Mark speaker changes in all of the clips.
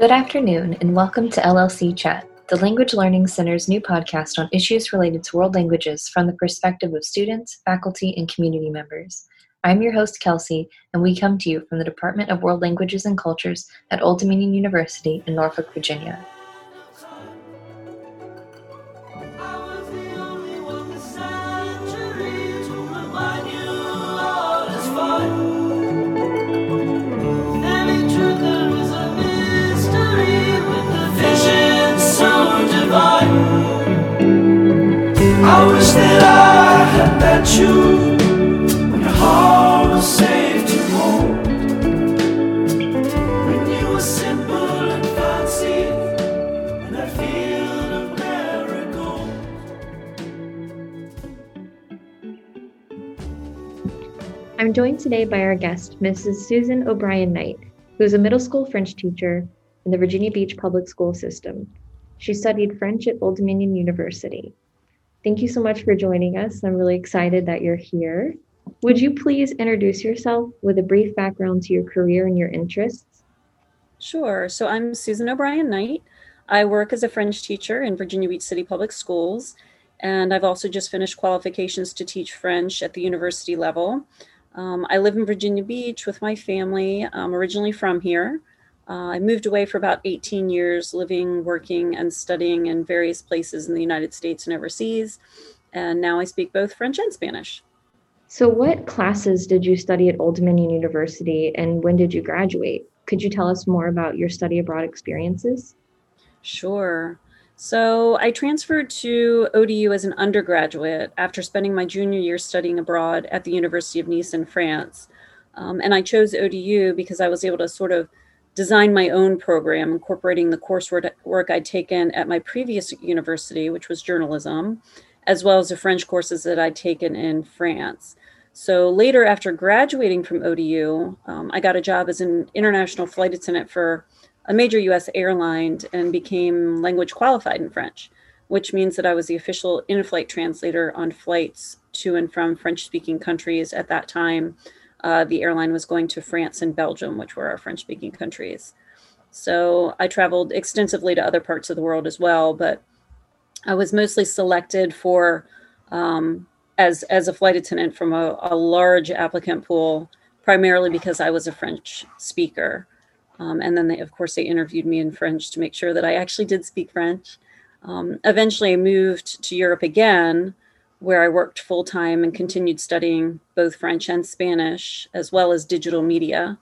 Speaker 1: Good afternoon, and welcome to LLC Chat, the Language Learning Center's new podcast on issues related to world languages from the perspective of students, faculty, and community members. I'm your host, Kelsey, and we come to you from the Department of World Languages and Cultures at Old Dominion University in Norfolk, Virginia. Today by our guest, Mrs. Susan O'Brien Knight, who is a middle school French teacher in the Virginia Beach Public School System. She studied French at Old Dominion University. Thank you so much for joining us. I'm really excited that you're here. Would you please introduce yourself with a brief background to your career and your interests?
Speaker 2: Sure. So I'm Susan O'Brien Knight. I work as a French teacher in Virginia Beach City Public Schools, and I've also just finished qualifications to teach French at the university level. Um, I live in Virginia Beach with my family. I'm originally from here. Uh, I moved away for about 18 years, living, working, and studying in various places in the United States and overseas. And now I speak both French and Spanish.
Speaker 1: So, what classes did you study at Old Dominion University and when did you graduate? Could you tell us more about your study abroad experiences?
Speaker 2: Sure. So I transferred to ODU as an undergraduate after spending my junior year studying abroad at the University of Nice in France. Um, and I chose ODU because I was able to sort of design my own program, incorporating the coursework I'd taken at my previous university, which was journalism, as well as the French courses that I'd taken in France. So later, after graduating from ODU, um, I got a job as an international flight attendant for a major US airline and became language qualified in French, which means that I was the official in flight translator on flights to and from French speaking countries. At that time, uh, the airline was going to France and Belgium, which were our French speaking countries. So I traveled extensively to other parts of the world as well, but I was mostly selected for um, as as a flight attendant from a, a large applicant pool, primarily because I was a French speaker. Um, and then, they, of course, they interviewed me in French to make sure that I actually did speak French. Um, eventually, I moved to Europe again, where I worked full time and continued studying both French and Spanish, as well as digital media.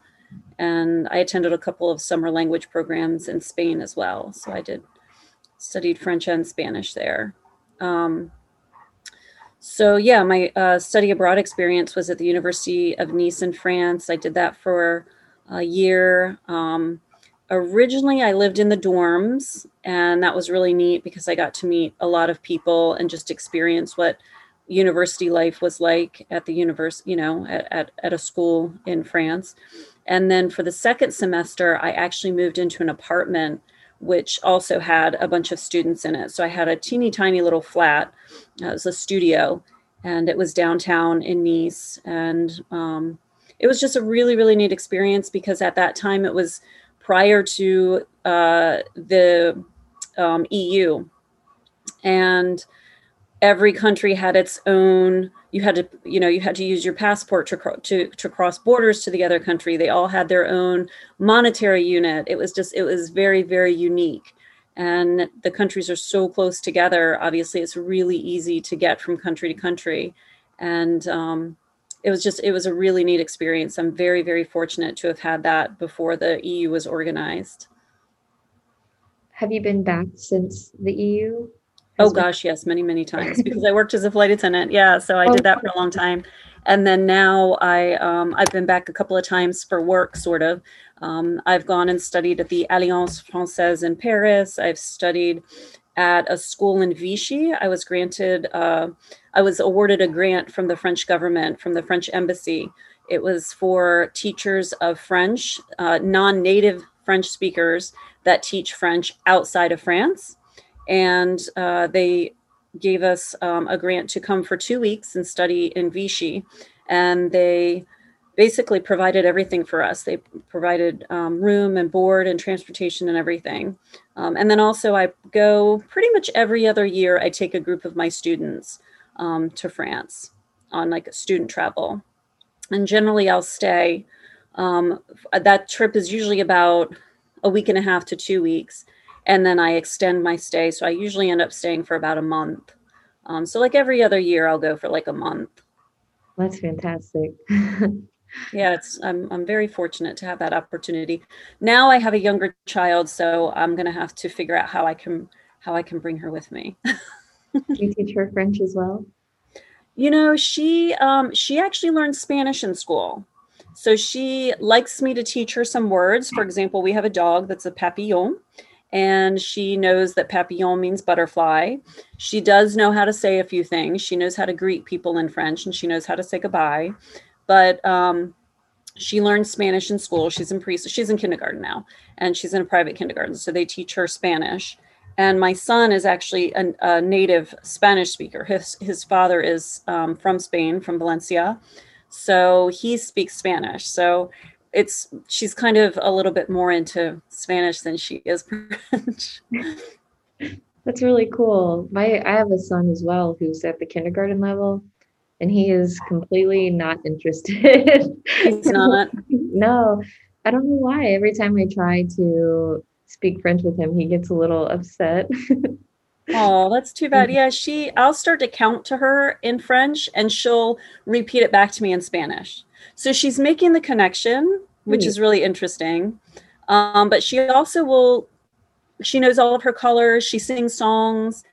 Speaker 2: And I attended a couple of summer language programs in Spain as well. So I did studied French and Spanish there. Um, so yeah, my uh, study abroad experience was at the University of Nice in France. I did that for a year. Um, originally, I lived in the dorms, and that was really neat because I got to meet a lot of people and just experience what university life was like at the university, you know, at, at, at a school in France. And then for the second semester, I actually moved into an apartment which also had a bunch of students in it. So I had a teeny tiny little flat. Uh, it was a studio, and it was downtown in Nice. And um, it was just a really, really neat experience because at that time it was prior to uh, the um, EU. And every country had its own you had to you know you had to use your passport to, to to cross borders to the other country. They all had their own monetary unit. It was just it was very very unique. And the countries are so close together. Obviously it's really easy to get from country to country. And um, it was just it was a really neat experience i'm very very fortunate to have had that before the eu was organized
Speaker 1: Have you been back since the EU?
Speaker 2: Oh gosh, yes, many, many times because I worked as a flight attendant. Yeah, so I did that for a long time, and then now I um, I've been back a couple of times for work, sort of. Um, I've gone and studied at the Alliance Française in Paris. I've studied at a school in Vichy. I was granted, uh, I was awarded a grant from the French government, from the French embassy. It was for teachers of French, uh, non-native French speakers that teach French outside of France and uh, they gave us um, a grant to come for two weeks and study in Vichy. And they basically provided everything for us. They provided um, room and board and transportation and everything. Um, and then also, I go pretty much every other year. I take a group of my students um, to France on like a student travel, and generally I'll stay. Um, that trip is usually about a week and a half to two weeks, and then I extend my stay. So I usually end up staying for about a month. Um, so like every other year, I'll go for like a month.
Speaker 1: That's fantastic.
Speaker 2: yeah, it's I'm I'm very fortunate to have that opportunity. Now I have a younger child, so I'm gonna have to figure out how I can how I can bring her with me.
Speaker 1: you teach her French as well?
Speaker 2: You know, she um, she actually learned Spanish in school. So she likes me to teach her some words. For example, we have a dog that's a papillon, and she knows that papillon means butterfly. She does know how to say a few things. She knows how to greet people in French and she knows how to say goodbye. But um, she learned Spanish in school. She's in pre she's in kindergarten now, and she's in a private kindergarten, so they teach her Spanish. And my son is actually a, a native Spanish speaker. His his father is um, from Spain, from Valencia, so he speaks Spanish. So it's she's kind of a little bit more into Spanish than she is French.
Speaker 1: That's really cool. My I have a son as well who's at the kindergarten level and he is completely not interested.
Speaker 2: He's not.
Speaker 1: no. I don't know why. Every time I try to speak French with him, he gets a little upset.
Speaker 2: oh, that's too bad. Yeah, she I'll start to count to her in French and she'll repeat it back to me in Spanish. So she's making the connection, which is really interesting. Um, but she also will, she knows all of her colors. She sings songs.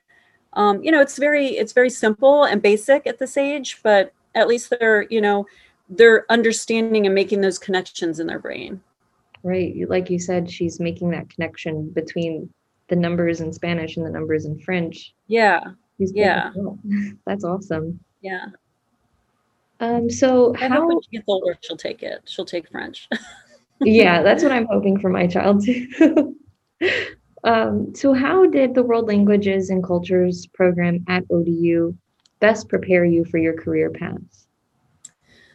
Speaker 2: Um, you know, it's very, it's very simple and basic at this age, but at least they're, you know, they're understanding and making those connections in their brain.
Speaker 1: Right. Like you said, she's making that connection between the numbers in Spanish and the numbers in French.
Speaker 2: Yeah. yeah.
Speaker 1: That's awesome.
Speaker 2: Yeah.
Speaker 1: Um, so
Speaker 2: I how when she gets older, she'll take it. She'll take French.
Speaker 1: yeah, that's what I'm hoping for my child too. um, so how did the World Languages and Cultures program at ODU best prepare you for your career paths?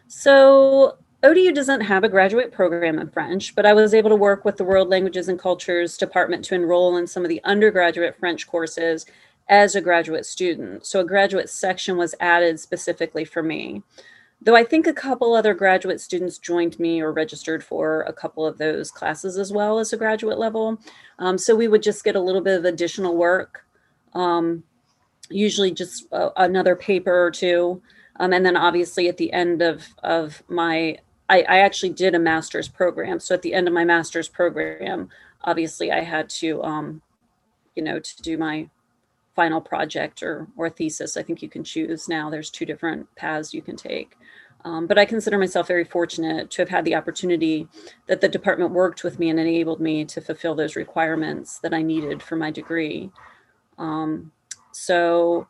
Speaker 2: So ODU doesn't have a graduate program in French, but I was able to work with the World Languages and Cultures department to enroll in some of the undergraduate French courses as a graduate student. So a graduate section was added specifically for me though I think a couple other graduate students joined me or registered for a couple of those classes as well as a graduate level. Um, so we would just get a little bit of additional work, um, usually just uh, another paper or two. Um, and then obviously at the end of, of my, I, I, actually did a master's program. So at the end of my master's program, obviously I had to, um, you know, to do my final project or or thesis. I think you can choose now. There's two different paths you can take. Um, but I consider myself very fortunate to have had the opportunity that the department worked with me and enabled me to fulfill those requirements that I needed for my degree. Um, so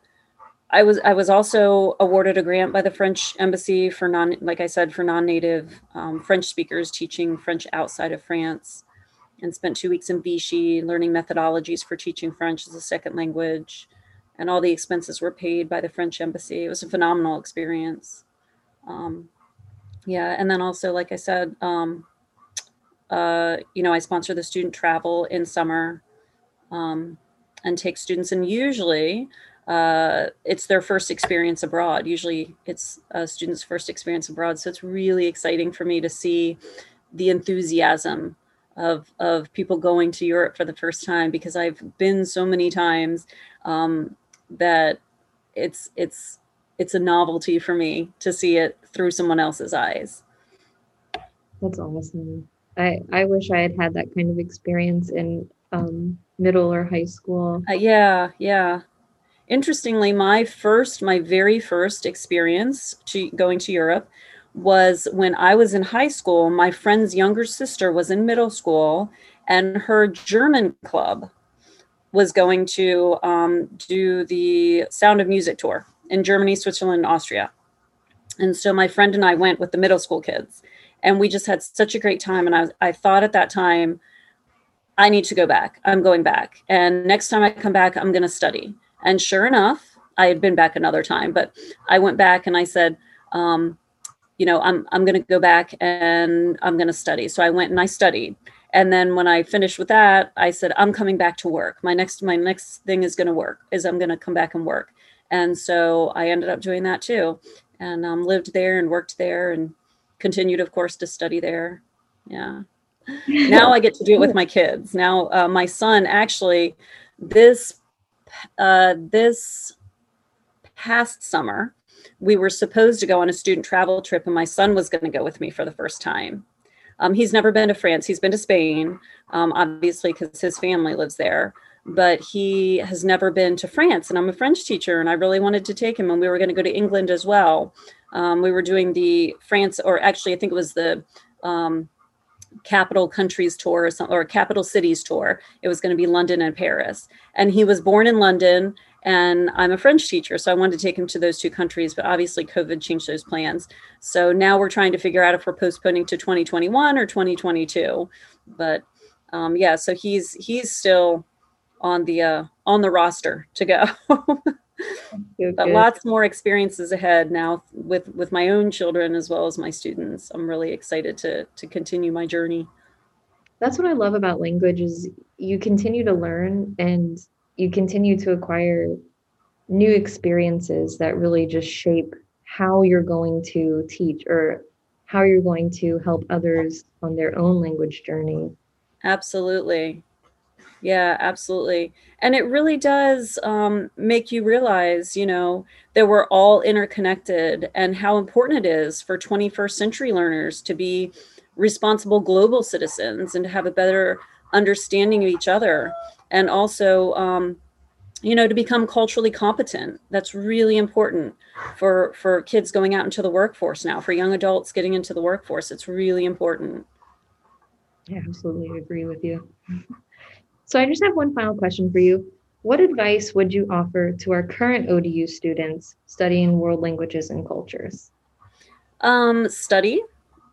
Speaker 2: I was I was also awarded a grant by the French embassy for non like I said for non-native um, French speakers teaching French outside of France and spent two weeks in Vichy learning methodologies for teaching French as a second language. And all the expenses were paid by the French embassy. It was a phenomenal experience. Um, yeah, and then also, like I said, um, uh, you know, I sponsor the student travel in summer um, and take students, and usually uh, it's their first experience abroad. Usually, it's a student's first experience abroad, so it's really exciting for me to see the enthusiasm of of people going to Europe for the first time because I've been so many times um, that it's it's it's a novelty for me to see it through someone else's eyes.
Speaker 1: That's awesome. I I wish I had had that kind of experience in um, middle or high school.
Speaker 2: Uh, yeah, yeah. Interestingly, my first, my very first experience to going to Europe was when I was in high school, my friend's younger sister was in middle school, and her German club was going to um, do the Sound of Music tour in Germany, Switzerland, and Austria. And so my friend and I went with the middle school kids, and we just had such a great time. And I, I thought at that time, I need to go back. I'm going back. And next time I come back, I'm going to study. And sure enough, I had been back another time, but I went back and I said, um, you know, I'm I'm going to go back and I'm going to study. So I went and I studied. And then when I finished with that, I said, I'm coming back to work. My next my next thing is going to work is I'm going to come back and work. And so I ended up doing that too, and um, lived there and worked there and continued, of course, to study there. Yeah. Now I get to do it with my kids. Now uh, my son actually this uh, this past summer we were supposed to go on a student travel trip and my son was going to go with me for the first time. Um, he's never been to france. He's been to spain um, obviously because his family lives there but he has never been to france and i'm a french teacher and i really wanted to take him and we were going to go to england as well. Um, we were doing the france or actually i think it was the um, capital countries tour or, some, or capital cities tour it was going to be london and paris and he was born in london and I'm a French teacher, so I wanted to take him to those two countries, but obviously COVID changed those plans. So now we're trying to figure out if we're postponing to 2021 or 2022. But um, yeah, so he's he's still on the uh, on the roster to go. but lots more experiences ahead now with with my own children as well as my students. I'm really excited to to continue my journey.
Speaker 1: That's what I love about language is you continue to learn and you continue to acquire new experiences that really just shape how you're going to teach or how you're going to help others on their own language journey.
Speaker 2: Absolutely. Yeah, absolutely. And it really does um, make you realize, you know, that we're all interconnected and how important it is for 21st century learners to be responsible global citizens and to have a better understanding of each other and also um, you know to become culturally competent. That's really important for for kids going out into the workforce now for young adults getting into the workforce. It's really important.
Speaker 1: Yeah absolutely. Agree with you so i just have one final question for you what advice would you offer to our current odu students studying world languages and cultures
Speaker 2: um, study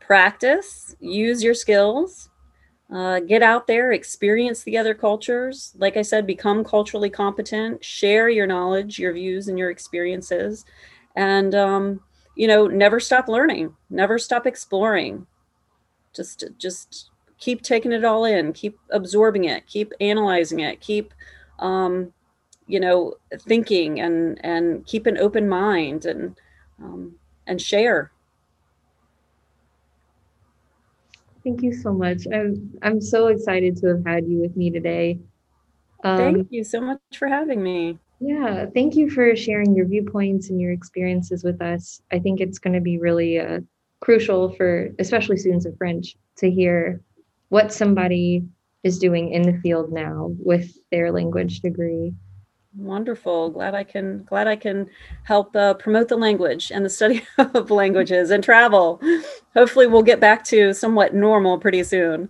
Speaker 2: practice use your skills uh, get out there, experience the other cultures. Like I said, become culturally competent, share your knowledge, your views, and your experiences. And, um, you know, never stop learning, never stop exploring. Just, just keep taking it all in, keep absorbing it, keep analyzing it, keep, um, you know, thinking and, and keep an open mind and, um, and share
Speaker 1: Thank you so much. I'm I'm so excited to have had you with me today.
Speaker 2: Um, thank you so much for having me.
Speaker 1: Yeah, thank you for sharing your viewpoints and your experiences with us. I think it's going to be really uh, crucial for especially students of French to hear what somebody is doing in the field now with their language degree.
Speaker 2: Wonderful. Glad I can glad I can help uh, promote the language and the study of languages and travel. Hopefully, we'll get back to somewhat normal pretty soon,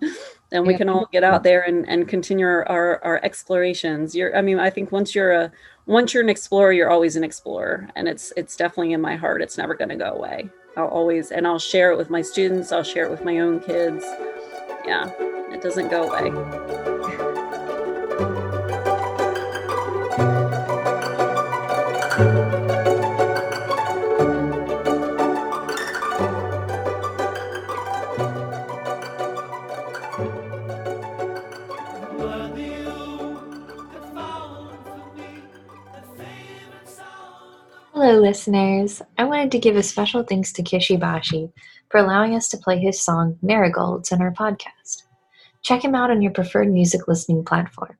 Speaker 2: and we yeah. can all get out there and, and continue our, our explorations. You're, I mean, I think once you're a once you're an explorer, you're always an explorer, and it's it's definitely in my heart. It's never going to go away. I'll always and I'll share it with my students. I'll share it with my own kids. Yeah, it doesn't go away.
Speaker 3: Hello, listeners. I wanted to give a special thanks to Kishi Bashi for allowing us to play his song Marigolds in our podcast. Check him out on your preferred music listening platform.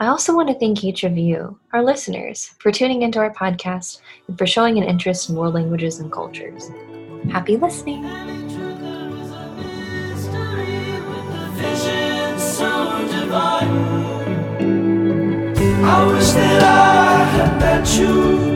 Speaker 3: I also want to thank each of you, our listeners, for tuning into our podcast and for showing an interest in world languages and cultures. Happy listening!
Speaker 4: I wish that I had met you